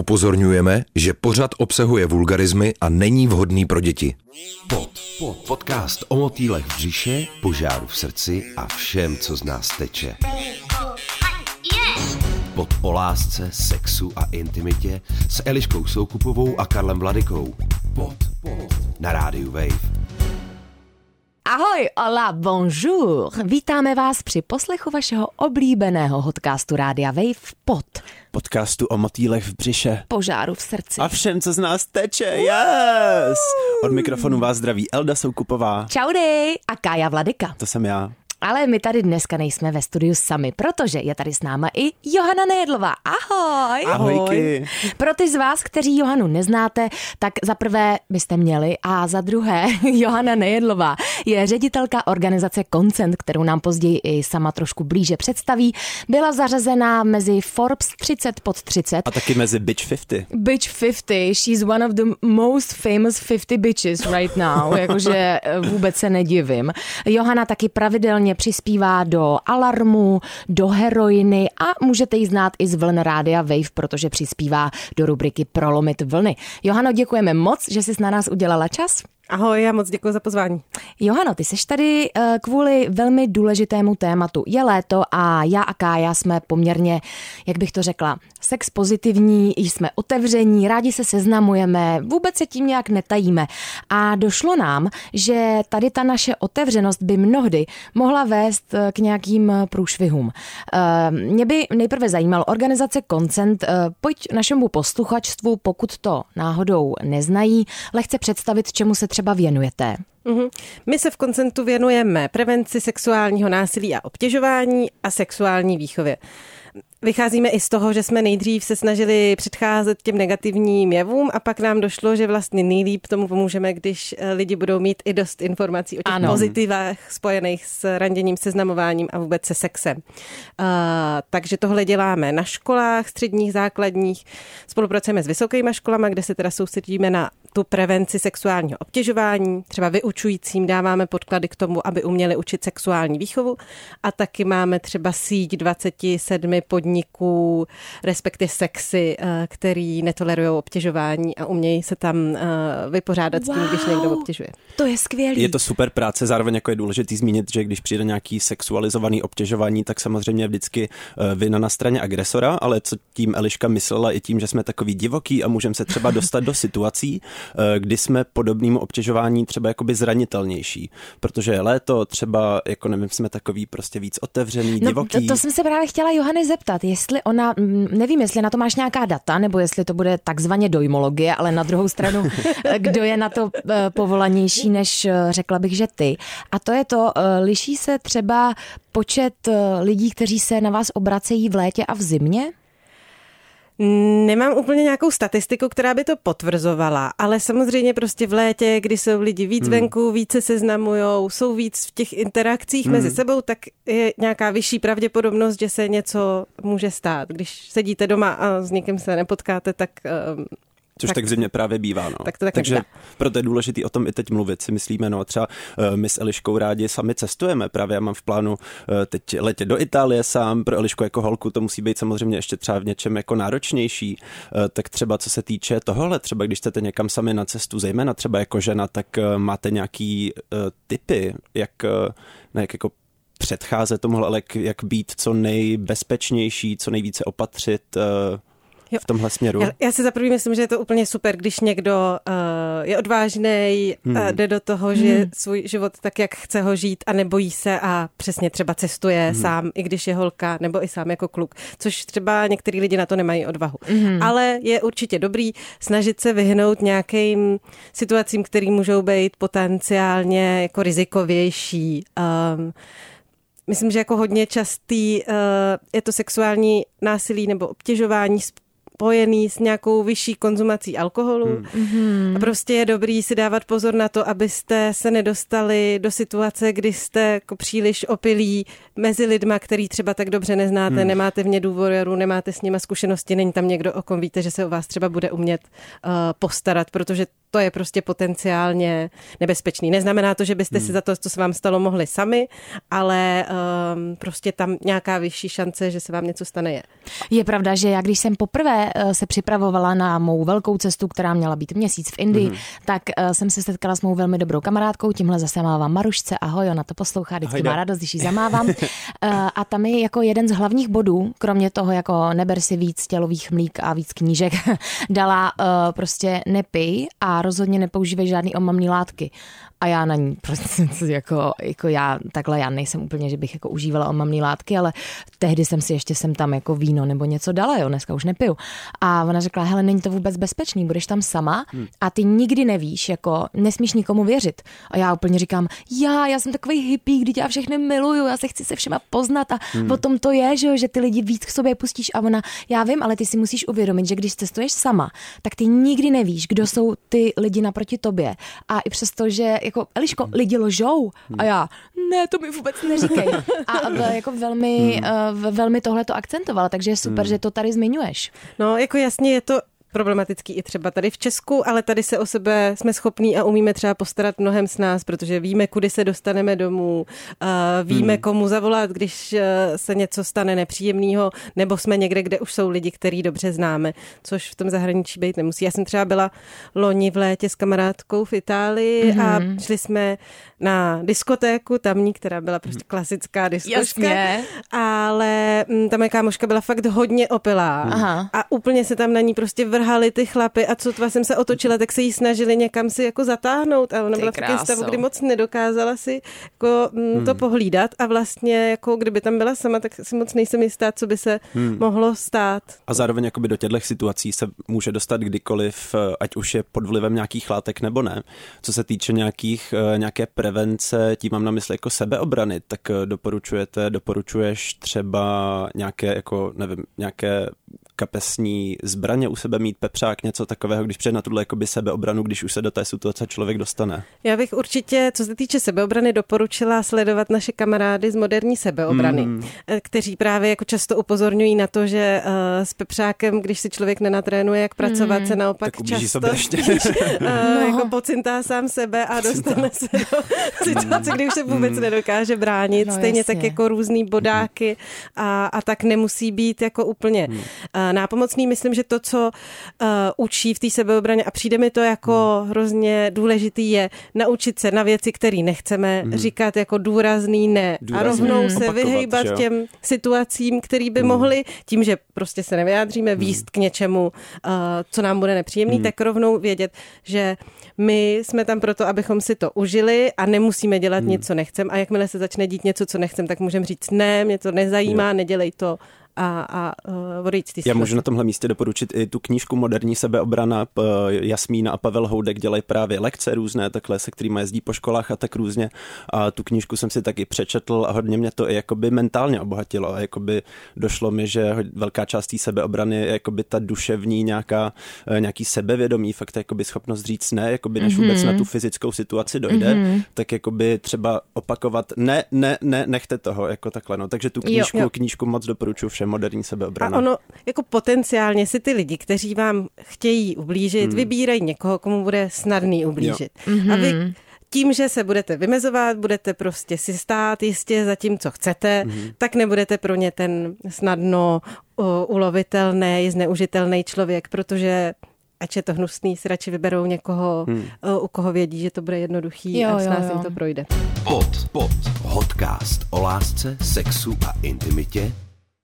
Upozorňujeme, že pořad obsahuje vulgarizmy a není vhodný pro děti. Pod, pod, podcast o motýlech v břiše, požáru v srdci a všem, co z nás teče. Pod o lásce, sexu a intimitě s Eliškou Soukupovou a Karlem Vladikou. Pod, pod, na rádiu Wave. Ahoj, hola, bonjour. Vítáme vás při poslechu vašeho oblíbeného podcastu Rádia Wave pod podcastu o motýlech v břiše. požáru v srdci. A všem, co z nás teče, yes! Od mikrofonu vás zdraví Elda Soukupová. Čaudy a Kája Vladika. To jsem já. Ale my tady dneska nejsme ve studiu sami, protože je tady s náma i Johana Nejedlová. Ahoj! Ahojky. Pro ty z vás, kteří Johanu neznáte, tak za prvé byste měli a za druhé Johana Nejedlová je ředitelka organizace Koncent, kterou nám později i sama trošku blíže představí. Byla zařazená mezi Forbes 30 pod 30. A taky mezi Bitch 50. Bitch 50, she's one of the most famous 50 bitches right now, jakože eh, vůbec se nedivím. Johana taky pravidelně přispívá do Alarmu, do Heroiny a můžete ji znát i z vln Rádia Wave, protože přispívá do rubriky Prolomit vlny. Johano, děkujeme moc, že jsi na nás udělala čas. Ahoj, já moc děkuji za pozvání. Johano, ty jsi tady eh, kvůli velmi důležitému tématu. Je léto a já a Kája jsme poměrně, jak bych to řekla, sex pozitivní, jsme otevření, rádi se seznamujeme, vůbec se tím nějak netajíme. A došlo nám, že tady ta naše otevřenost by mnohdy mohla vést eh, k nějakým průšvihům. Eh, mě by nejprve zajímal organizace Koncent, pojď našemu posluchačstvu, pokud to náhodou neznají, lehce představit, čemu se třeba věnujete? Mm-hmm. My se v koncentu věnujeme prevenci sexuálního násilí a obtěžování a sexuální výchově. Vycházíme i z toho, že jsme nejdřív se snažili předcházet těm negativním jevům a pak nám došlo, že vlastně nejlíp tomu pomůžeme, když eh, lidi budou mít i dost informací o těch ano. pozitivách spojených s randěním, seznamováním a vůbec se sexem. Uh, takže tohle děláme na školách, středních, základních, spolupracujeme s vysokými školami, kde se teda soustředíme na tu prevenci sexuálního obtěžování. Třeba vyučujícím dáváme podklady k tomu, aby uměli učit sexuální výchovu a taky máme třeba síť 27 podniků, respektive sexy, eh, který netolerují obtěžování a umějí se tam eh, vypořádat wow, s tím, když někdo obtěžuje. To je skvělé. Je to super práce, zároveň jako je důležité zmínit, že když přijde nějaký sexualizovaný obtěžování, tak samozřejmě vždycky eh, vina na straně agresora, ale co tím Eliška myslela i tím, že jsme takový divoký a můžeme se třeba dostat do situací, kdy jsme podobnému obtěžování třeba jakoby zranitelnější, protože je léto, třeba jako nevím, jsme takový prostě víc otevřený, no, divoký. To, to jsem se právě chtěla Johany zeptat, jestli ona, nevím, jestli na to máš nějaká data, nebo jestli to bude takzvaně dojmologie, ale na druhou stranu, kdo je na to eh, povolanější, než eh, řekla bych, že ty. A to je to, eh, liší se třeba počet lidí, kteří se na vás obracejí v létě a v zimě? Nemám úplně nějakou statistiku, která by to potvrzovala, ale samozřejmě prostě v létě, kdy jsou lidi víc hmm. venku, více seznamujou, jsou víc v těch interakcích hmm. mezi sebou, tak je nějaká vyšší pravděpodobnost, že se něco může stát. Když sedíte doma a s někým se nepotkáte, tak um, Což tak, tak v zimě právě bývá. No. Tak to tak Takže nebývá. proto je důležité o tom i teď mluvit, si myslíme. No a třeba uh, my s Eliškou rádi sami cestujeme. Právě já mám v plánu uh, teď letět do Itálie sám. Pro Elišku jako holku to musí být samozřejmě ještě třeba v něčem jako náročnější. Uh, tak třeba co se týče tohohle, třeba když chcete někam sami na cestu, zejména třeba jako žena, tak uh, máte nějaký uh, typy, jak, uh, ne, jak jako předcházet tomuhle, ale jak, jak být co nejbezpečnější, co nejvíce opatřit uh, jo. v tomhle směru? Já, já si za prvý myslím, že je to úplně super, když někdo uh, je odvážný, hmm. uh, jde do toho, že hmm. svůj život tak, jak chce ho žít a nebojí se a přesně třeba cestuje hmm. sám, i když je holka, nebo i sám jako kluk, což třeba některý lidi na to nemají odvahu. Hmm. Ale je určitě dobrý snažit se vyhnout nějakým situacím, které můžou být potenciálně jako rizikovější. Um, Myslím, že jako hodně častý uh, je to sexuální násilí nebo obtěžování spojený s nějakou vyšší konzumací alkoholu. Hmm. A prostě je dobrý si dávat pozor na to, abyste se nedostali do situace, kdy jste jako příliš opilí mezi lidma, který třeba tak dobře neznáte, hmm. nemáte v ně důvěru, nemáte s nima zkušenosti, není tam někdo, o kom víte, že se o vás třeba bude umět uh, postarat, protože to je prostě potenciálně nebezpečný. Neznamená to, že byste hmm. si za to, co se vám stalo, mohli sami, ale um, prostě tam nějaká vyšší šance, že se vám něco stane je. Je pravda, že já když jsem poprvé eh, se připravovala na mou velkou cestu, která měla být měsíc v Indii, hmm. tak uh, jsem se setkala s mou velmi dobrou kamarádkou, tímhle zase mávám Marušce, ahoj, ona to poslouchá, vždycky Ahoj, má radost, když ji zamávám. uh, a tam je jako jeden z hlavních bodů, kromě toho jako neber si víc tělových mlík a víc knížek, dala uh, prostě nepij a rozhodně nepoužívej žádný omamný látky a já na ní prostě jako, jako já, takhle já nejsem úplně, že bych jako užívala omamné látky, ale tehdy jsem si ještě sem tam jako víno nebo něco dala, jo, dneska už nepiju. A ona řekla, hele, není to vůbec bezpečný, budeš tam sama hmm. a ty nikdy nevíš, jako nesmíš nikomu věřit. A já úplně říkám, já, já jsem takový hippie, kdy já všechny miluju, já se chci se všema poznat a hmm. o tom to je, že, jo, že ty lidi víc k sobě pustíš a ona, já vím, ale ty si musíš uvědomit, že když cestuješ sama, tak ty nikdy nevíš, kdo jsou ty lidi naproti tobě. A i přesto, že jako, Eliško, lidi lžou. A já, ne, to mi vůbec neříkej. A jako velmi, hmm. uh, velmi tohle to akcentovala, takže je super, hmm. že to tady zmiňuješ. No, jako jasně je to problematický i třeba tady v Česku, ale tady se o sebe jsme schopní a umíme třeba postarat mnohem s nás, protože víme, kudy se dostaneme domů, víme, hmm. komu zavolat, když eh, se něco stane nepříjemného, nebo jsme někde, kde už jsou lidi, který dobře známe, což v tom zahraničí být nemusí. Já jsem třeba byla loni v létě s kamarádkou v Itálii hmm. a mhm. šli jsme na diskotéku tamní, která byla prostě mhm. klasická diskotéka. Jasně. Ale mm, ta moje kámoška byla fakt hodně opilá Aha. a úplně se tam na ní prostě vrhla vrhali ty chlapy a co tva jsem se otočila, tak se jí snažili někam si jako zatáhnout a ona ty byla v takovém stavu, kdy moc nedokázala si jako hmm. to pohlídat a vlastně jako kdyby tam byla sama, tak si moc nejsem jistá, co by se hmm. mohlo stát. A zároveň jakoby do těchto situací se může dostat kdykoliv, eh, ať už je pod vlivem nějakých látek nebo ne. Co se týče nějakých, eh, nějaké prevence, tím mám na mysli jako sebeobrany, tak eh, doporučujete, doporučuješ třeba nějaké jako, nevím, nějaké kapesní zbraně u sebe mít pepřák, něco takového, když přijde na tuhle jakoby sebeobranu, když už se do té situace člověk dostane? Já bych určitě, co se týče sebeobrany, doporučila sledovat naše kamarády z moderní sebeobrany, mm. kteří právě jako často upozorňují na to, že uh, s pepřákem, když si člověk nenatrénuje, jak pracovat, mm. se naopak tak často sobě ještě. uh, no. jako pocintá sám sebe a dostane se do situace, kdy už se vůbec mm. nedokáže bránit. No, Stejně jasně. tak jako různý bodáky a, a tak nemusí být jako úplně mm. uh, nápomocný. Myslím, že to, co uh, učí v té sebeobraně a přijde mi to jako hmm. hrozně důležitý je naučit se na věci, které nechceme, hmm. říkat jako důrazný ne důrazný. a rovnou hmm. se vyhýbat těm situacím, které by hmm. mohly, tím, že prostě se nevyjádříme, hmm. výst k něčemu, uh, co nám bude nepříjemný, hmm. tak rovnou vědět, že my jsme tam proto, abychom si to užili a nemusíme dělat hmm. nic, co nechcem a jakmile se začne dít něco, co nechcem, tak můžeme říct ne, mě to nezajímá, jo. nedělej to a, a uh, odejít z Já můžu na tomhle místě doporučit i tu knížku Moderní sebeobrana. Jasmína a Pavel Houdek dělají právě lekce různé, takhle, se kterými jezdí po školách a tak různě. A tu knížku jsem si taky přečetl a hodně mě to i jakoby mentálně obohatilo. A jakoby došlo mi, že velká část té sebeobrany je jakoby ta duševní nějaká, eh, nějaký sebevědomí, fakt jakoby schopnost říct ne, jakoby než mm-hmm. vůbec na tu fyzickou situaci dojde, mm-hmm. tak jakoby třeba opakovat ne, ne, ne, nechte toho, jako takhle. No. Takže tu knížku, jo, jo. knížku moc doporučuji všem moderní sebeobrana. A ono, jako potenciálně si ty lidi, kteří vám chtějí ublížit, hmm. vybírají někoho, komu bude snadný ublížit. Jo. A vy tím, že se budete vymezovat, budete prostě si stát jistě za tím, co chcete, mm. tak nebudete pro ně ten snadno ulovitelný, zneužitelný člověk, protože ať je to hnusný, si radši vyberou někoho, hmm. u koho vědí, že to bude jednoduchý jo, a s nás jim to projde. Pod, pod, podcast o lásce, sexu a intimitě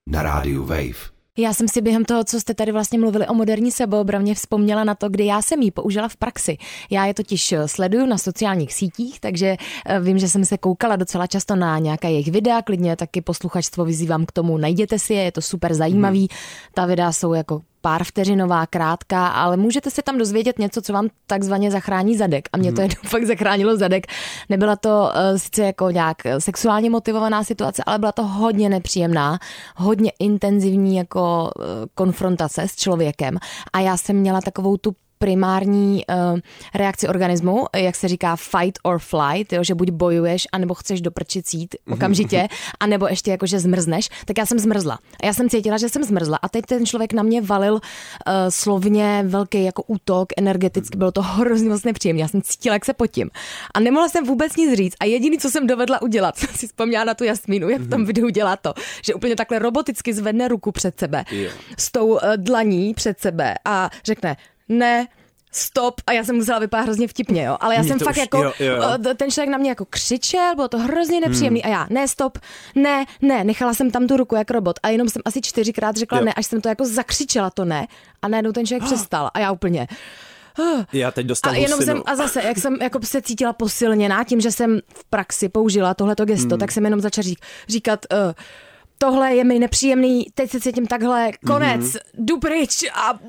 na rádiu Wave. Já jsem si během toho, co jste tady vlastně mluvili o moderní sebeobraně, vzpomněla na to, kdy já jsem ji použila v praxi. Já je totiž eh, sleduju na sociálních sítích, takže eh, vím, že jsem se koukala docela často na nějaké jejich videa, klidně taky posluchačstvo vyzývám k tomu, najděte si je, je to super zajímavý. Hmm. Ta videa jsou jako pár vteřinová, krátká, ale můžete se tam dozvědět něco, co vám takzvaně zachrání zadek. A mě to hmm. jednou fakt zachránilo zadek. Nebyla to uh, sice jako nějak sexuálně motivovaná situace, ale byla to hodně nepříjemná, hodně intenzivní jako uh, konfrontace s člověkem. A já jsem měla takovou tu primární uh, reakci organismu, jak se říká fight or flight, jo, že buď bojuješ, anebo chceš do prčic jít okamžitě, anebo ještě jako, že zmrzneš, tak já jsem zmrzla. A já jsem cítila, že jsem zmrzla a teď ten člověk na mě valil uh, slovně velký jako útok energeticky, bylo to hrozně moc nepříjemné. Já jsem cítila, jak se potím. A nemohla jsem vůbec nic říct. A jediný, co jsem dovedla udělat, jsem si vzpomněla na tu Jasmínu, jak v tom videu dělá to, že úplně takhle roboticky zvedne ruku před sebe s tou uh, dlaní před sebe a řekne, ne, stop a já jsem musela vypadat hrozně vtipně, jo. Ale já Mně jsem fakt už- jako, jo, jo, ten člověk na mě jako křičel, bylo to hrozně nepříjemný a já, ne, stop, ne, ne, nechala jsem tam tu ruku jak robot a jenom jsem asi čtyřikrát řekla Jo. ne, až jsem to jako zakřičela to ne a najednou ten člověk přestal a já úplně, Já teď a dostanu jenom husinu. jsem, a zase, jak jsem jako se cítila posilněná tím, že jsem v praxi použila tohleto gesto, Hmm. tak jsem jenom začala řík, říkat, uh, tohle je mi nepříjemný, teď se cítím takhle, konec, Mhm. jdu pryč a uh,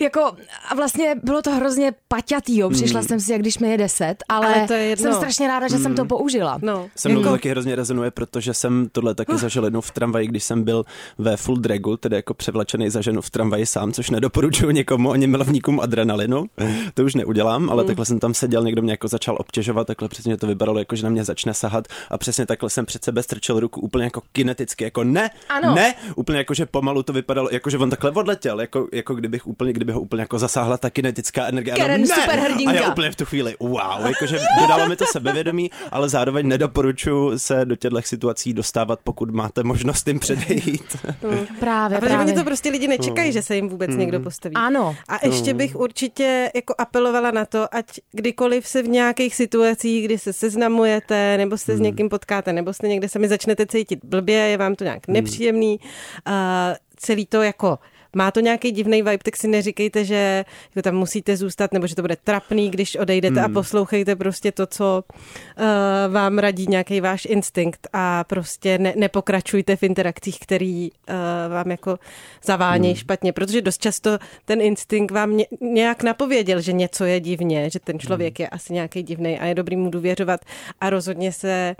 jako a vlastně bylo to hrozně paťatý, jo. přišla jsem si, jak když mi je deset, ale, Ale to je jedno. jsem strašně ráda, že jsem to použila. No. Se mnou to Jako- taky hrozně rezonuje, protože jsem tohle taky zažil jednou v tramvaji, když jsem byl ve full dragu, tedy jako převlečený za ženu v tramvaji sám, což nedoporučuju někomu, ani milovníkům adrenalinu. To už neudělám, ale takhle jsem tam seděl, někdo mě jako začal obtěžovat, takhle přesně to vypadalo, jako že na mě začne sahat a přesně takhle jsem před sebe strčil ruku úplně jako kineticky, jako ne, Ano. ne, úplně jako, že pomalu to vypadalo, jako že on takhle odletěl, jako, jako kdybych úplně, kdyby ho úplně jako zasáhla ta kinetická energie. Ano, Karen, ne! superhrdinka. A já úplně v tu chvíli, wow, jakože dodalo mi to sebevědomí, ale zároveň nedoporučuji se do těchto situací dostávat, pokud máte možnost jim předejít. Právě, A protože právě. oni to prostě lidi nečekají, že se jim vůbec někdo postaví. Ano. A ještě bych určitě jako apelovala na to, ať kdykoliv se v nějakých situacích, kdy se seznamujete, nebo se s někým potkáte, nebo jste někde sami začnete cítit blbě, je vám to nějak nepříjemný, a celý to jako má to nějaký divný vibe, tak si neříkejte, že jako tam musíte zůstat, nebo že to bude trapný, když odejdete a poslouchejte prostě to, co uh, vám radí nějaký váš instinkt a prostě ne, nepokračujte v interakcích, který uh, vám jako zavánějí špatně, protože dost často ten instinkt vám ně, nějak napověděl, že něco je divně, že ten člověk je asi nějaký divný a je dobrý mu důvěřovat a rozhodně se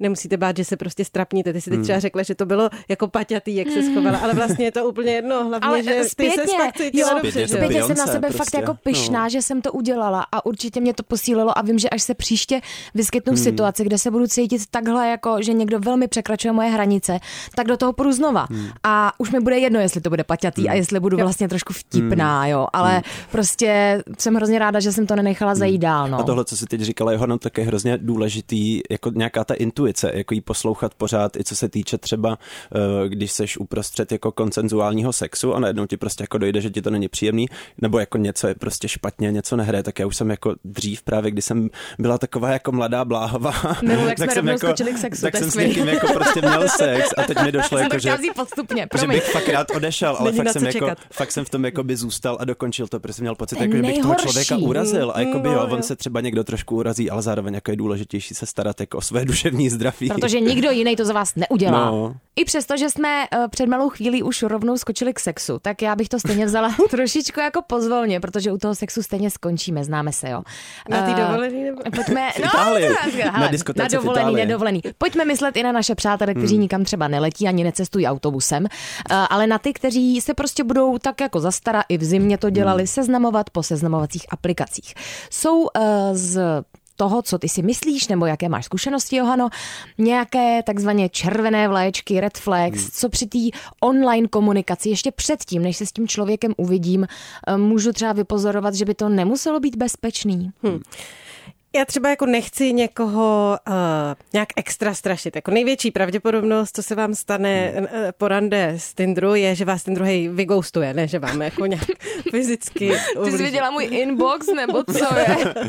nemusíte bát, že se prostě strapníte. Ty si teď třeba řekla, že to bylo jako paťatý, jak se schovala, ale vlastně je to úplně jedno, hlavně, Ale že zpětně, ty se fakt cítila jo, dobře, Zpětně zpětně jsem na sebe fakt prostě, jako pyšná, no. že jsem to udělala a určitě mě to posílilo a vím, že až se příště vyskytnu Hmm. v situaci, kde se budu cítit takhle, jako že někdo velmi překračuje moje hranice, tak do toho půjdu znova. Hmm. A už mi bude jedno, jestli to bude paťatý a jestli budu vlastně trošku vtipná, Hmm. jo, ale prostě jsem hrozně ráda, že jsem to nenechala zajít dál, no. A tohle, co si teď říkala, Johano, tak je hrozně důležitý, jako nějaká ta intuice, jako jí poslouchat pořád, i co se týče třeba, eh, když seš uprostřed jako koncenzuálního sexu a najednou ti prostě jako dojde, že ti to není příjemný, nebo jako něco je prostě špatně, něco nehraje, tak já už jsem jako dřív právě, když jsem byla taková jako mladá bláhová, Milu, jak tak jsme jsem jako, k sexu, tak jsem s někým jako prostě měl sex a teď mi došlo jako, že postupně, že bych fakt rád odešel, ale Není fakt jsem, jako, fakt jsem v tom jako by zůstal a dokončil to, protože jsem měl pocit, jako, že bych toho člověka urazil. A jako by, No, jo, jo. on se třeba někdo trošku urazí, ale zároveň jako je důležitější se starat jako o své duševní zdraví. Protože nikdo jiný to za vás neudělá. No. I přesto, že jsme eh, před malou chvílí už rovnou skočili k sexu, tak já bych to stejně vzala trošičku jako pozvolně, protože u toho sexu stejně skončíme, známe se, jo. Na té Eh, dovolený nebo? Pojďme, no, Itálii. hele, Na diskotéce na v dovolený, nedovolený. Pojďme myslet i na naše přátele, kteří nikam třeba neletí ani necestují autobusem, eh, ale na ty, kteří se prostě budou tak jako za stara i v zimě to dělali, seznamovat po seznamovacích aplikacích. Jsou eh, z toho, co ty si myslíš, nebo jaké máš zkušenosti, Johano, nějaké takzvaně červené vlaječky, red flags, co při té online komunikaci ještě předtím, než se s tím člověkem uvidím, eh, můžu třeba vypozorovat, že by to nemuselo být bezpečný. Hm. Já třeba jako nechci někoho uh, nějak extra strašit. Jako největší pravděpodobnost, co se vám stane Hmm. uh, po rande z Tinderu, je, že vás ten druhý vygoustuje, ne, že vám jako nějak fyzicky ublíží. můj inbox, nebo co je?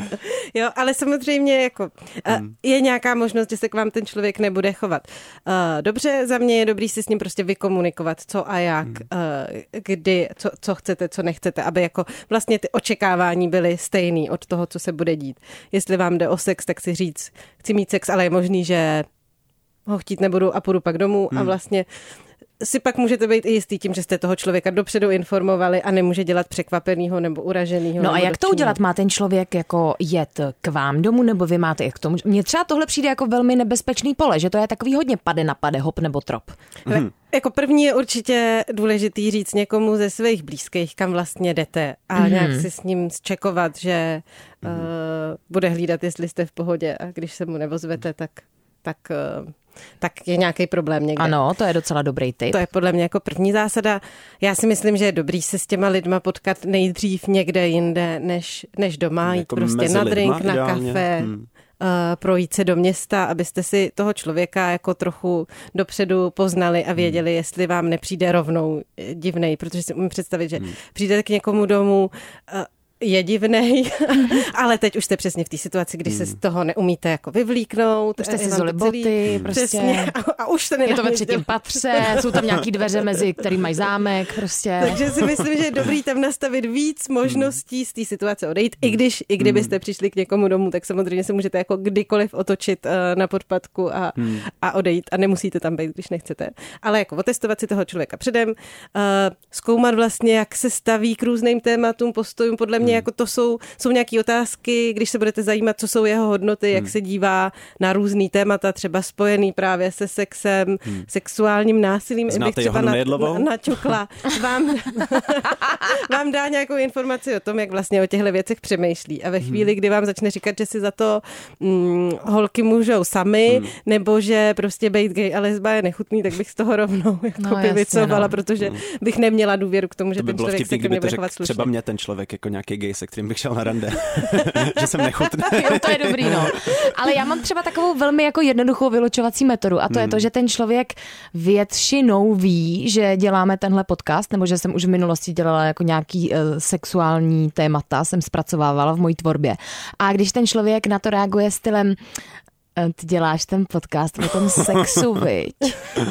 Jo, ale samozřejmě jako uh, je nějaká možnost, že se k vám ten člověk nebude chovat. Uh, dobře, za mě je dobrý si s ním prostě vykomunikovat, co a jak, uh, kdy, co, co chcete, co nechcete, aby jako vlastně ty očekávání byly stejný od toho, co se bude dít. Jestli vám jde o sex, tak si říct, chci mít sex, ale je možný, že ho chtít nebudu a půjdu pak domů a vlastně si pak můžete být i jistý tím, že jste toho člověka dopředu informovali a nemůže dělat překvapenýho nebo uraženýho. No a jak to udělat? Má ten člověk jako jet k vám domů, nebo vy máte jak k tomu? Mně třeba tohle přijde jako velmi nebezpečný pole, že to je takový hodně pade na pade, hop nebo trop. Hmm. Jako první je určitě důležitý říct někomu ze svých blízkých, kam vlastně jdete a mm-hmm. nějak si s ním zčekovat, že mm-hmm. uh, bude hlídat, jestli jste v pohodě a když se mu nevozvete, tak, tak uh, tak je nějaký problém někde. Ano, to je docela dobrý tip. To je podle mě jako první zásada. Já si myslím, že je dobrý se s těma lidma potkat nejdřív někde jinde, než, než doma, jít jako prostě na drink, lidma, na ideálně. kafe. Hmm. Uh, projít se do města, abyste si toho člověka jako trochu dopředu poznali a věděli, hmm. jestli vám nepřijde rovnou divnej, protože si umím představit, že hmm. přijdete k někomu domů, uh, je divný, ale teď už jste přesně v té situaci, kdy se z hmm. toho neumíte jako vyvlíknout. Už jste si zoli boty, prostě. Přesně, a, a už to Je to ve třetím patře, jsou tam nějaký dveře mezi, který mají zámek, prostě. Takže si myslím, že je dobrý tam nastavit víc možností z té situace odejít, i když, i kdybyste hmm. přišli k někomu domů, tak samozřejmě se můžete jako kdykoliv otočit uh, na podpadku a, hmm. a odejít a nemusíte tam být, když nechcete. Ale jako otestovat si toho člověka předem, uh, zkoumat vlastně, jak se staví k různým tématům, postojům, podle mě jako to jsou, jsou nějaké otázky, když se budete zajímat, co jsou jeho hodnoty, jak hmm. se dívá na různý témata, třeba spojený právě se sexem, hmm. sexuálním násilím. Znáte bych třeba na, na, načukla. Vám, vám dá nějakou informaci o tom, jak vlastně o těchto věcech přemýšlí. A ve hmm. chvíli, kdy vám začne říkat, že si za to hm, holky můžou sami, hmm. nebo že prostě být gay a lesba je nechutný, tak bych z toho rovnou jako no, vycovala, no. protože hmm. bych neměla důvěru k tomu, že to by ten člověk vtipný, se ke mně bude chovat Třeba mě ten člověk jako nějaký gay, se kterým bych šel na rande. že jsem nechutný. jo, to je dobrý, no. Ale já mám třeba takovou velmi jako jednoduchou vylučovací metodu a to hmm. je to, že ten člověk většinou ví, že děláme tenhle podcast, nebo že jsem už v minulosti dělala jako nějaký uh, sexuální témata, jsem zpracovávala v mojí tvorbě. A když ten člověk na to reaguje stylem, ty děláš ten podcast o tom sexu, viď?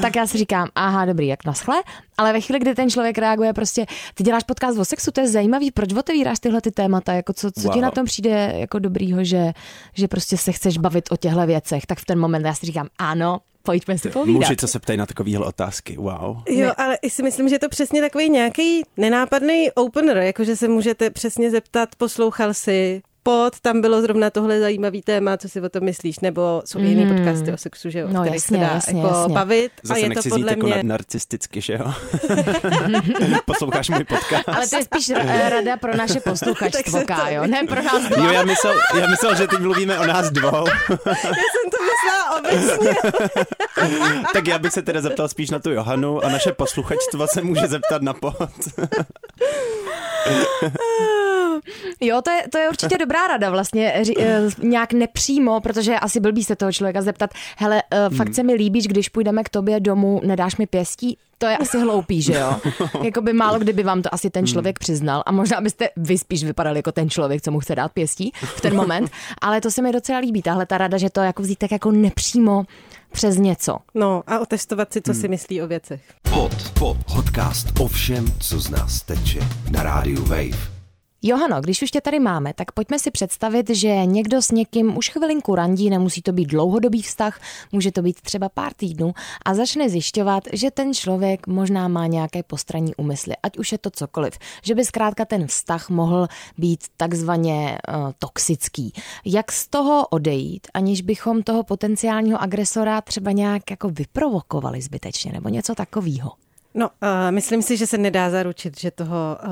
tak já si říkám, aha, dobrý, jak naschle, ale ve chvíli, kdy ten člověk reaguje prostě, ty děláš podcast o sexu, to je zajímavý, proč otevíráš tyhle ty témata, jako co, co wow. ti na tom přijde jako dobrýho, že, že prostě se chceš bavit o těchto věcech, tak v ten moment já si říkám, ano, pojďme si povídat. Muži, co se ptají na takovéhle otázky, wow. Jo, ale si myslím, že je to přesně takový nějaký nenápadný opener, jakože se můžete přesně zeptat, poslouchal si, pod, tam bylo zrovna tohle zajímavý téma, co si o tom myslíš, nebo jsou mm. jiný podcasty o sexu, že jo, no, jasně, se dá jasně, jako jasně. bavit. Zase a je nechci to podle jako mě... jako narcisticky, že jo? Posloucháš můj podcast. Ale to je spíš rada pro naše posluchačstvo, Kájo, ne pro nás dva. Jo, já myslel, já myslel, že teď mluvíme o nás dvou. já jsem to myslela obecně. tak já bych se teda zeptal spíš na tu Johanu a naše posluchačstvo se může zeptat na pod. Jo, to je, to je určitě dobrá rada vlastně, eh, nějak nepřímo, protože asi blbý se toho člověka zeptat, hele, uh, fakt hmm. se mi líbíš, když půjdeme k tobě domů, nedáš mi pěstí? To je asi hloupý, že jo? Jakoby málo kdyby vám to asi ten hmm. člověk přiznal a možná byste vy spíš vypadali jako ten člověk, co mu chce dát pěstí v ten moment, ale to se mi docela líbí, tahle ta rada, že to jako vzít tak jako nepřímo přes něco. No a otestovat si, co hmm. si myslí o věcech. Pod, pod, podcast o všem, co z nás teče na rádiu Wave. Johano, když už tě tady máme, tak pojďme si představit, že někdo s někým už chvilinku randí, nemusí to být dlouhodobý vztah, může to být třeba pár týdnů a začne zjišťovat, že ten člověk možná má nějaké postranní úmysly, ať už je to cokoliv, že by zkrátka ten vztah mohl být takzvaně uh, toxický. Jak z toho odejít, aniž bychom toho potenciálního agresora třeba nějak jako vyprovokovali zbytečně nebo něco takového? No, uh, myslím si, že se nedá zaručit, že toho uh,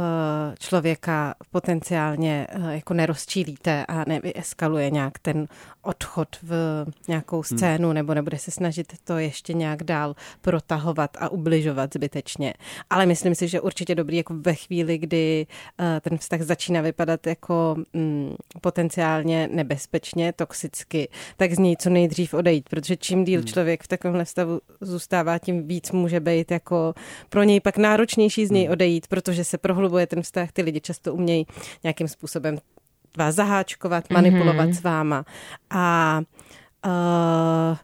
člověka potenciálně uh, jako nerozčílíte a nevyeskaluje nějak ten odchod v nějakou hmm. scénu hmm. nebo nebude se snažit to ještě nějak dál protahovat a ubližovat zbytečně. Ale myslím si, že určitě dobrý jako ve chvíli, kdy uh, ten vztah začíná vypadat jako um, potenciálně nebezpečně, toxicky, tak z něj co nejdřív odejít, protože čím díl hmm. člověk v takovémhle stavu zůstává, tím víc může být jako pro něj pak náročnější z něj hmm. odejít, protože se prohlubuje ten vztah, ty lidi často umějí nějakým způsobem vás zaháčkovat, manipulovat mm-hmm. s váma. A uh,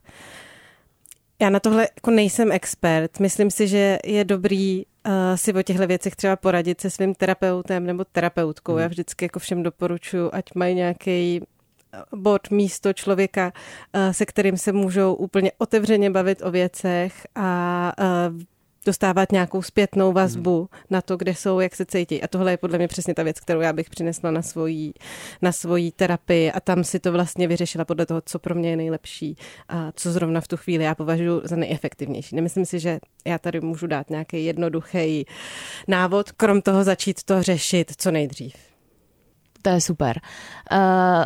já na tohle jako nejsem expert. Myslím si, že je dobrý uh, si o těchto věcech třeba poradit se svým terapeutem nebo terapeutkou. Mm. Já vždycky jako všem doporučuji, ať mají nějaký bod, místo člověka, se kterým se můžou úplně otevřeně bavit o věcech a dostávat nějakou zpětnou vazbu hmm. na to, kde jsou, jak se cítí. A tohle je podle mě přesně ta věc, kterou já bych přinesla na svoji, na svoji terapii a tam si to vlastně vyřešila podle toho, co pro mě je nejlepší a co zrovna v tu chvíli já považuji za nejefektivnější. Nemyslím si, že já tady můžu dát nějaký jednoduchý návod, krom toho začít to řešit co nejdřív. To je super. Uh,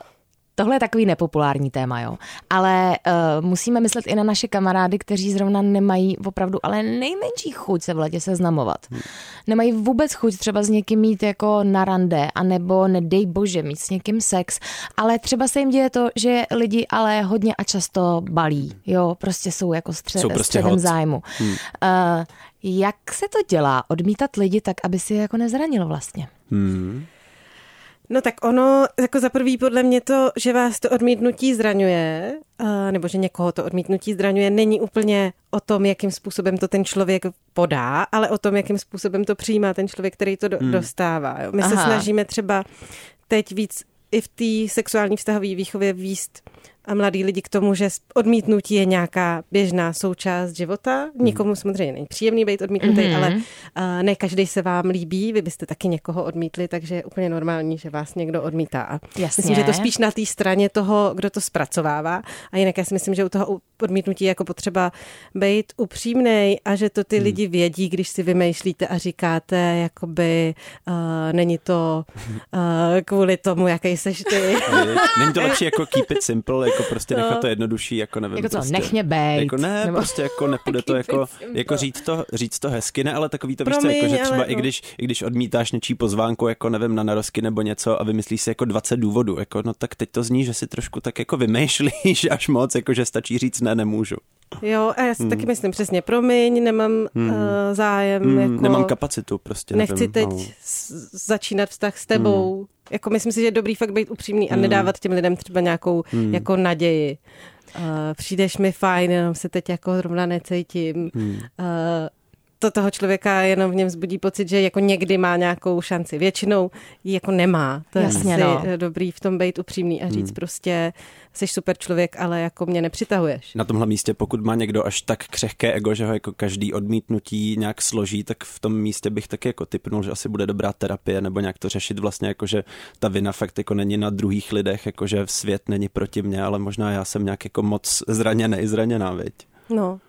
Tohle je takový nepopulární téma, jo. Ale uh, musíme myslet i na naše kamarády, kteří zrovna nemají opravdu ale nejmenší chuť se v letě seznamovat. Hmm. Nemají vůbec chuť třeba s někým mít jako na rande, anebo nedej bože mít s někým sex, ale třeba se jim děje to, že lidi ale hodně a často balí, jo, prostě jsou jako střed, jsou prostě středem hot. zájmu. Hmm. Uh, jak se to dělá? Odmítat lidi tak, aby si je jako nezranil vlastně? Hmm. No tak ono, jako za prvý podle mě to, že vás to odmítnutí zraňuje, nebo že někoho to odmítnutí zraňuje, není úplně o tom, jakým způsobem to ten člověk podá, ale o tom, jakým způsobem to přijímá ten člověk, který to do, hmm. dostává. My Aha. se snažíme třeba teď víc i v té sexuální vztahové výchově výst a mladí lidi k tomu, že odmítnutí je nějaká běžná součást života. Nikomu samozřejmě není příjemný být odmítnutý, mm-hmm. ale uh, ne každý se vám líbí. Vy byste taky někoho odmítli, takže je úplně normální, že vás někdo odmítá. A Jasně. Myslím, že to spíš na té straně toho, kdo to zpracovává. A jinak já si myslím, že u toho odmítnutí je jako potřeba být upřímnej a že to ty mm. lidi vědí, když si vymýšlíte a říkáte, jakoby uh, není to uh, kvůli tomu, jaký seš ty. není to lepší jako keep it simple, jako prostě nechat to jednodušší, jako nevím. Jako co, prostě, nech mě bejt. Jako ne, nebo... prostě jako nepůjde to jako, jako říct to, říct to hezky, ne, ale takový to, víš co, jako, že třeba i když, i když odmítáš něčí pozvánku, jako nevím, na narosky nebo něco a vymyslíš si jako 20 důvodů, jako no tak teď to zní, že si trošku tak jako vymýšlíš až moc, jako že stačí říct ne, nemůžu. Jo, a já si hmm. taky myslím přesně, promiň, nemám hmm. uh, zájem. Hmm. Jako, nemám kapacitu prostě. Nechci nevím, teď no. začínat vztah s tebou. Hmm. Jako myslím si, že je dobrý fakt být upřímný a hmm. nedávat těm lidem třeba nějakou hmm. jako naději. Uh, přijdeš mi fajn, jenom se teď jako zrovna necítím. Hmm. Uh, to toho člověka jenom v něm zbudí pocit, že jako někdy má nějakou šanci. Většinou ji jako nemá. To Jasně, je no. dobrý v tom být upřímný a říct hmm. prostě, jsi super člověk, ale jako mě nepřitahuješ. Na tomhle místě, pokud má někdo až tak křehké ego, že ho jako každý odmítnutí nějak složí, tak v tom místě bych taky jako typnul, že asi bude dobrá terapie nebo nějak to řešit vlastně jako, že ta vina fakt jako není na druhých lidech, jako že svět není proti mně, ale možná já jsem nějak jako moc zraněný, zraněná, viď? No,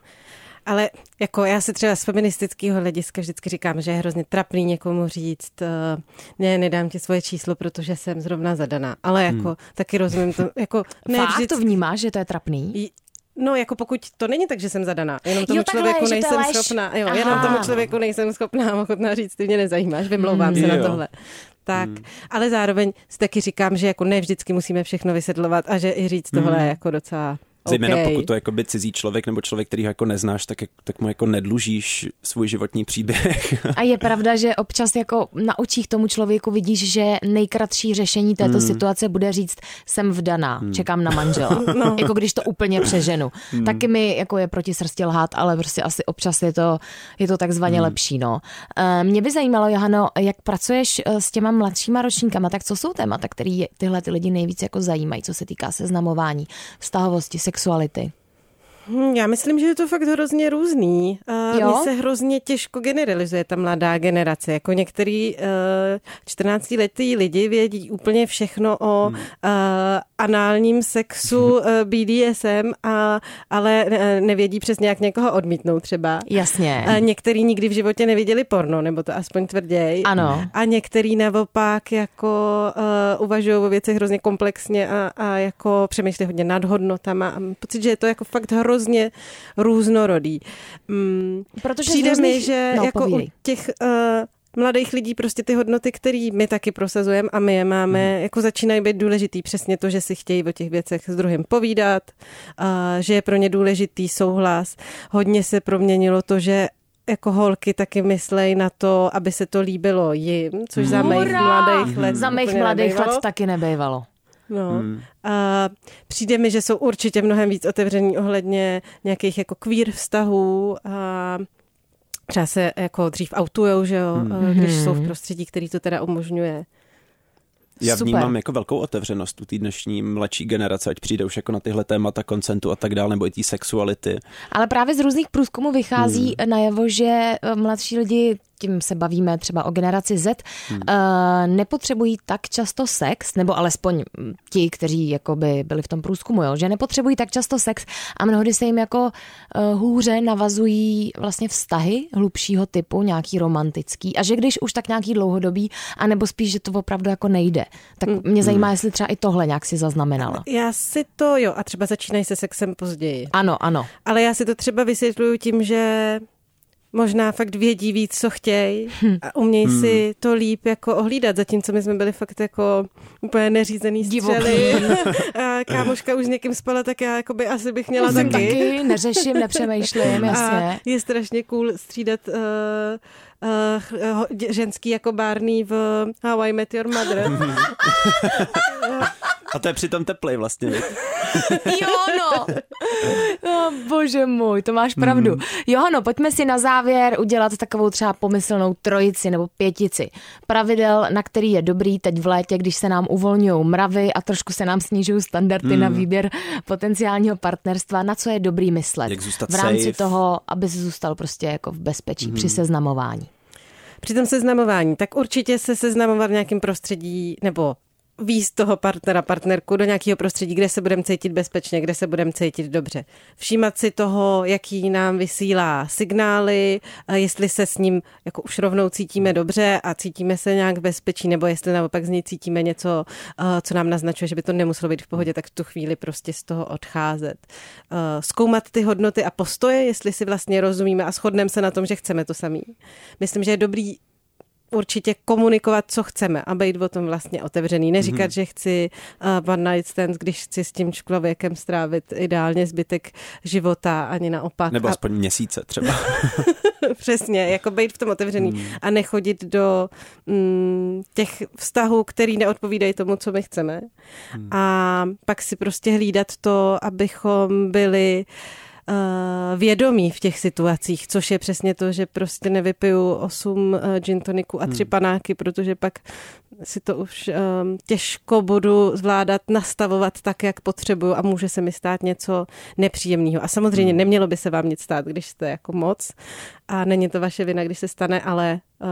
ale jako já si třeba z feministického hlediska vždycky říkám, že je hrozně trapný někomu říct, uh, ne, nedám ti svoje číslo, protože jsem zrovna zadaná. Ale jako hmm. taky rozumím to. Jako, ne, Fakt vždycky... to vnímáš, že to je trapný? No, jako pokud to není tak, že jsem zadaná, jenom tomu jo, člověku takhle, nejsem schopná, jo, Aha. jenom tomu člověku nejsem schopná ochotná říct, ty mě nezajímáš, vymlouvám hmm. se jo. na tohle. Tak, hmm. ale zároveň si taky říkám, že jako ne vždycky musíme všechno vysvětlovat a že i říct tohle hmm. je jako docela Zejména okay. pokud to jako by cizí člověk nebo člověk, který ho jako neznáš, tak, tak mu jako nedlužíš svůj životní příběh. A je pravda, že občas jako na očích tomu člověku vidíš, že nejkratší řešení této hmm. situace bude říct, jsem vdaná, hmm. čekám na manžela. no. Jako když to úplně přeženu. Hmm. Taky mi jako je proti srsti lhát, ale prostě asi občas je to, je to takzvaně hmm. lepší. No. Eh, mě by zajímalo, Johano, jak pracuješ eh, s těma mladšíma ročníkama, tak co jsou témata, které tyhle ty lidi nejvíc jako zajímají, co se týká seznamování, vztahovosti, sexuality? Hm, já myslím, že je to fakt hrozně různý. Mně se hrozně těžko generalizuje ta mladá generace. Jako některý uh, eh, 14-letý lidi vědí úplně všechno o uh, análním sexu uh, eh, BDSM, a, ale nevědí přesně, jak někoho odmítnout třeba. Jasně. Uh, některý nikdy v životě neviděli porno, nebo to aspoň tvrději. Ano. A některý naopak jako uh, uvažují o věcech hrozně komplexně a, a jako přemýšlí hodně nad hodnotama. A pocit, že je to jako fakt hrozně hrozně různorodý. Mm, Protože přijde různých... mi, že no, jako povídej. u těch uh, mladých lidí prostě ty hodnoty, které my taky prosazujeme a my je máme, mm. jako začínají být důležitý přesně to, že si chtějí o těch věcech s druhým povídat, uh, že je pro ně důležitý souhlas. Hodně se proměnilo to, že jako holky taky myslej na to, aby se to líbilo jim, což Hurá! za mých mladých let Za mých mladých let taky nebejvalo. No. Hmm. A přijde mi, že jsou určitě mnohem víc otevření ohledně nějakých jako queer vztahů a třeba se jako dřív autujou, že jo, hmm. když jsou v hmm. prostředí, který to teda umožňuje. Já Super. vnímám jako velkou otevřenost u té dnešní mladší generace, ať přijde už jako na tyhle témata koncentu a tak dále, nebo i té sexuality. Ale právě z různých průzkumů vychází hmm. najevo, že mladší lidi, tím se bavíme třeba o generaci Z, hmm. uh, nepotřebují tak často sex, nebo alespoň mm, ti, kteří jakoby byli v tom průzkumu, jo, že nepotřebují tak často sex a mnohdy se jim jako uh, hůře navazují vlastně vztahy hlubšího typu, nějaký romantický a že když už tak nějaký dlouhodobý, anebo spíš, že to opravdu jako nejde. Tak mě zajímá, jestli třeba i tohle nějak si zaznamenala. Já si to, jo, a třeba začínají se sexem později. Ano, ano. Ale já si to třeba vysvětluju tím, že možná fakt vědí víc, co chtějí a umějí hmm. si to líp jako ohlídat, zatímco my jsme byli fakt jako úplně neřízený střely. a kámoška už s někým spala, tak já jako by asi bych měla Jsem taky. taky, neřeším, nepřemýšlím, A jasně. je strašně cool střídat uh, uh, ženský jako Barney v How I Met Your Mother. A to je přitom teplej vlastně. Jo, no. no. bože můj, to máš pravdu. Hmm. Jo, no, pojďme si na závěr udělat takovou třeba pomyslnou trojici nebo pětici. Pravidel, na který je dobrý teď v létě, když se nám uvolňují mravy a trošku se nám snižují standardy Hmm. na výběr potenciálního partnerstva, na co je dobrý myslet. Jak zůstat v rámci safe. toho, aby se zůstal prostě jako v bezpečí Hmm. při seznamování. Při tom seznamování, tak určitě se seznamovat v nějakém prostředí nebo víc toho partnera, partnerku do nějakého prostředí, kde se budeme cítit bezpečně, kde se budeme cítit dobře. Všímat si toho, jaký nám vysílá signály, a jestli se s ním jako už rovnou cítíme dobře a cítíme se nějak bezpečí, nebo jestli naopak z něj cítíme něco, eh, co nám naznačuje, že by to nemuselo být v pohodě, tak v tu chvíli prostě z toho odcházet. Eh, Zkoumat ty hodnoty a postoje, jestli si vlastně rozumíme a shodneme se na tom, že chceme to samý. Myslím, že je dobrý určitě komunikovat, co chceme a být o tom vlastně otevřený. Neříkat, mm-hmm. že chci uh, one night stand, když chci s tím člověkem strávit ideálně zbytek života, ani naopak. Nebo a, aspoň měsíce třeba. přesně, jako být v tom otevřený mm. a nechodit do mm, těch vztahů, který neodpovídají tomu, co my chceme. Mm. A pak si prostě hlídat to, abychom byli uh, vědomí v těch situacích, což je přesně to, že prostě nevypiju 8 uh, gin toniků a tři hmm. panáky, protože pak si to už um, těžko budu zvládat nastavovat tak, jak potřebuju a může se mi stát něco nepříjemného. A samozřejmě hmm. nemělo by se vám nic stát, když jste jako moc a není to vaše vina, když se stane, ale uh,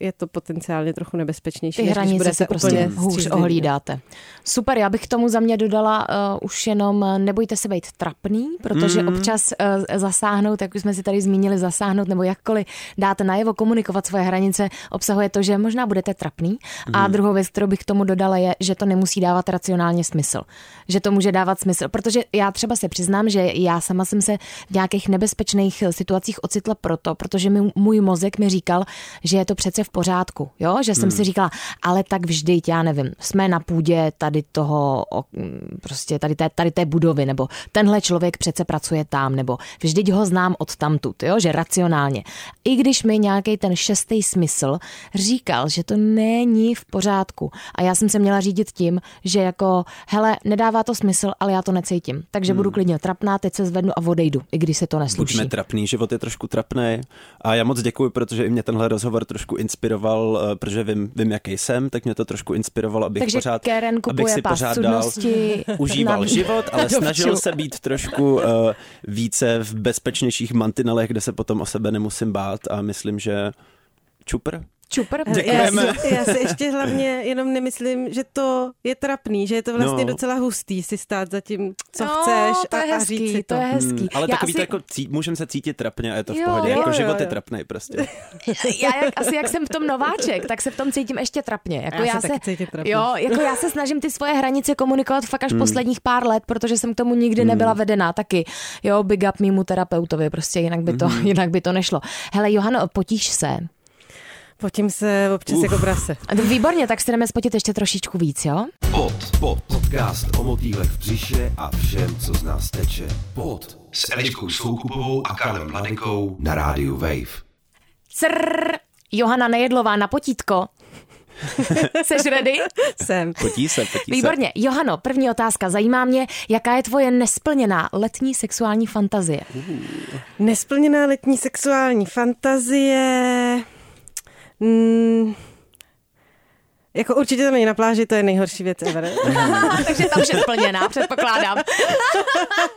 je to potenciálně trochu nebezpečnější, Ty než hranice budete si prostě úplně hůř ohlídáte. Super, já bych k tomu za mě dodala uh, už jenom uh, nebojte se být trapný, protože mm. občas uh, zasáhnout, jak už jsme si tady zmínili, zasáhnout nebo jakkoliv dáte najevo komunikovat svoje hranice, obsahuje to, že možná budete trapný. Mm. A druhou věc, kterou bych k tomu dodala, je, že to nemusí dávat racionálně smysl. Že to může dávat smysl, protože já třeba se přiznám, že já sama jsem se v nějakých nebezpečných situacích ocitla proto, protože mi, můj mozek mi říkal, že je to přece v pořádku, jo? že jsem hmm. si říkala, ale tak vždyť, já nevím, jsme na půdě tady toho, prostě tady té, tady té budovy, nebo tenhle člověk přece pracuje tam, nebo vždyť ho znám od tamtud, jo? že racionálně. I když mi nějaký ten šestý smysl říkal, že to není v pořádku a já jsem se měla řídit tím, že jako, hele, nedává to smysl, ale já to necítím, takže hmm. budu klidně trapná, teď se zvednu a odejdu, i když se to nesluší. Buďme trapný, život je trošku trapný. A já moc děkuji, protože i mě tenhle rozhovor trošku inspiroval, eh, protože vím, vím jaký jsem, tak mě to trošku inspirovalo, abych Takže pořád, Karen abych si pořád dál cudnosti užíval na- život, ale snažil se být trošku uh, více v bezpečnějších mantinelech, kde se potom o sebe nemusím bát a myslím, že čupr. Čupr. Děkujeme. Já si, já si ještě hlavně jenom nemyslím, že to je trapný, že je to vlastně No. docela hustý si stát za tím, co no, chceš to je a, a hezký, říct si to. to je hezký. Hmm, ale Já takový to asi- jako cí, můžeme se cítit trapně a je to v Jo, pohodě. jo, jako jo, život jo. je trapný prostě. já jak, asi jak jsem v tom nováček, tak se v tom cítím ještě trapně. Jako Já já, se taky cítím trapně. Jo, jako já se snažím ty svoje hranice komunikovat fakt až Hmm. posledních pár let, protože jsem k tomu nikdy nebyla vedená taky. Jo, big up mýmu terapeutovi, prostě jinak by to, Hmm. jinak by to nešlo. Hele, Johano, potíš se. Potím se občas Uf. jako prase. A to Výborně, tak si jdeme spotit ještě trošičku víc, jo? Pod, pod, podcast o motýlech v břiše a všem, co z nás teče. Pod s Eliškou Soukupovou a Karlem Mladenkou na rádiu Wave. Crrr, Johana Nejedlová na potítko. Seš ready? Jsem. Potí se, potí se. Výborně. Johano, první otázka. Zajímá mě, jaká je tvoje nesplněná letní sexuální fantazie? Nesplněná letní sexuální fantazie. Mm, Jako určitě tam není na pláži, to je nejhorší věc ever. Takže tam už je splněná, předpokládám.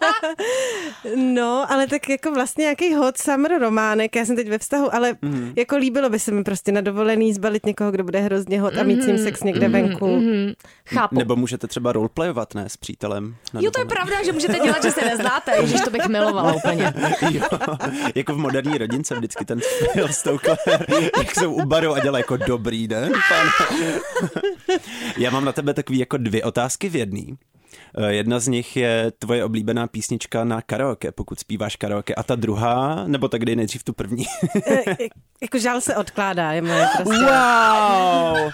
no, ale tak jako vlastně nějaký hot summer románek, já jsem teď ve vztahu, ale mm. jako líbilo by se mi prostě na dovolený zbalit někoho, kdo bude hrozně hot a mít s ním sex někde mm. venku. Mm. Chápu. Nebo můžete třeba roleplayovat, ne, s přítelem. Jo, to je pravda, že můžete dělat, že se neznáte, Ježíš, to bych milovala úplně. jo, jako v moderní rodince vždycky ten tou jak jsou u baru a dělají jako dobrý den, pane. Já mám na tebe takový jako dvě otázky v jedný. Eh, jedna z nich je tvoje oblíbená písnička na karaoke, pokud zpíváš karaoke. A ta druhá, nebo tak dej nejdřív tu první. Eh, jako žál se odkládá, je moje prostě. Wow!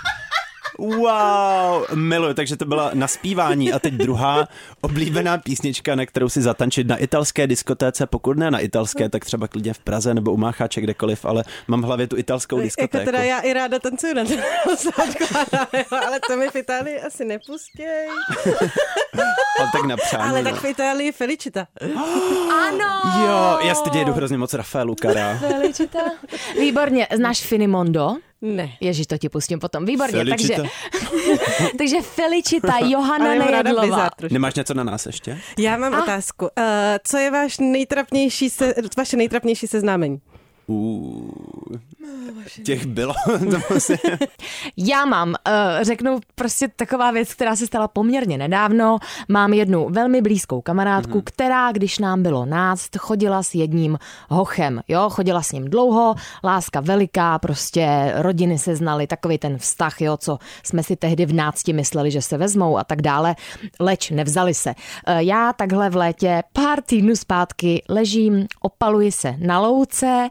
Wow, miluji, takže to byla naspívání a teď druhá oblíbená písnička, na kterou si zatančit na italské diskotéce, pokud ne na italské, tak třeba klidně v Praze nebo u Mácháče, kdekoliv, ale mám v hlavě tu italskou diskotéku. Jako teda já i ráda tancuju na to, ale to mi v Itálii asi nepustěj. ale tak na přání, Ale tak v Itálii Felicita. ano! Jo, já teď jedu hrozně moc Rafaelu Kara. Felicita. Výborně, znáš Finimondo? Ne. Ježíš, to ti pustím potom. Výborně, Felicita. takže, takže Felicita, Johana Nejedlová. Nemáš něco na nás ještě? Já mám A? otázku. Uh, co je váš nejtrapnější se, vaše nejtrapnější seznámení? Uh, těch bylo. Já mám, uh, řeknu prostě taková věc, která se stala poměrně nedávno. Mám jednu velmi blízkou kamarádku, mm-hmm. která, když nám bylo náct, chodila s jedním hochem. Jo, chodila s ním dlouho, láska veliká, prostě rodiny se znaly, takový ten vztah, jo, co jsme si tehdy v nácti mysleli, že se vezmou a tak dále, leč nevzali se. Uh, já takhle v létě pár týdnů zpátky ležím, opaluji se na louce,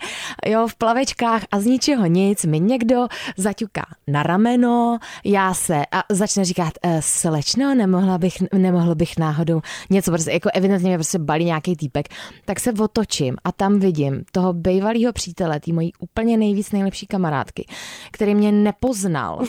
jo, v plavečkách a z ničeho nic mi někdo zaťuká na rameno, já se a začne říkat, e, slečno, nemohla bych, nemohl bych náhodou něco, prostě jako evidentně mě prostě balí nějaký týpek, tak se otočím a tam vidím toho bývalého přítele, tý mojí úplně nejvíc nejlepší kamarádky, který mě nepoznal,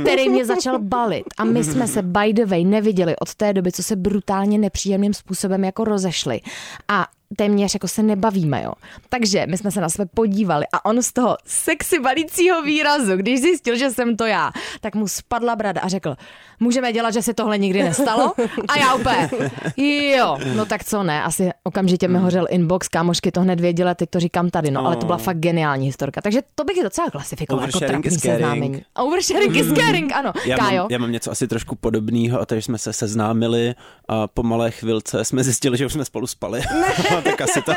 který mě začal balit. A my jsme se by the way neviděli od té doby, co se brutálně nepříjemným způsobem jako rozešli. A téměř jako se nebavíme, jo. Takže my jsme se na sebe podívali a on z toho sexy balícího výrazu, když zjistil, že jsem to já, tak mu spadla brada a řekl, můžeme dělat, že se tohle nikdy nestalo? A já úplně, jo, no tak co ne, asi okamžitě mi hořel inbox, kámošky to hned věděla, teď to říkám tady, no, ale to byla oh. fakt geniální historka. Takže to bych docela klasifikoval jako trapný seznámení. Oversharing is caring, ano. Já Kájo? Mám, já mám něco asi trošku podobného, a takže jsme se seznámili a po malé chvilce jsme zjistili, že už jsme spolu spali. tak asi to.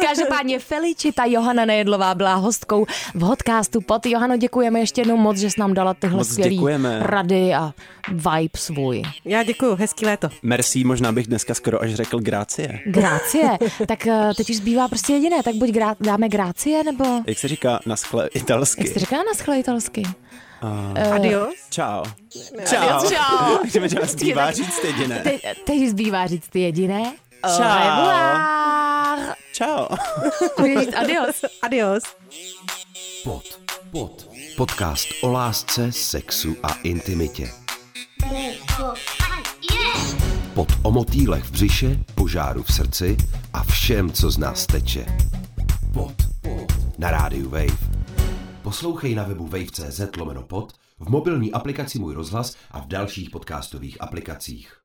Každopádně Felicita Johana Nejedlová byla hostkou v podcastu pod. Johano, děkujeme ještě jednou moc, že jsi nám dala tyhle skvělé rady a vibe svůj. Já děkuji, hezký léto. Merci, možná bych dneska skoro až řekl grácie. Grácie? tak eh, teď už zbývá prostě jediné, tak buď grá, dáme grácie, nebo... Jak se říká na schle italsky? Jak se říká na schle italsky? Uh, Adios. Čau. Čau. Adios, čau. Můžeme, že zbývá říct jediné. Te, teď zbývá říct jediné. Čau. Čau. Můžeš říct adios. Adios. Pod, pod. Podcast o lásce, sexu a intimitě. Pod o motýlech v břiše, požáru v srdci a všem, co z nás teče. Pod, pod. Na rádiu Wave. Poslouchej na webu wave.cz lomeno pod, v mobilní aplikaci Můj rozhlas a v dalších podcastových aplikacích.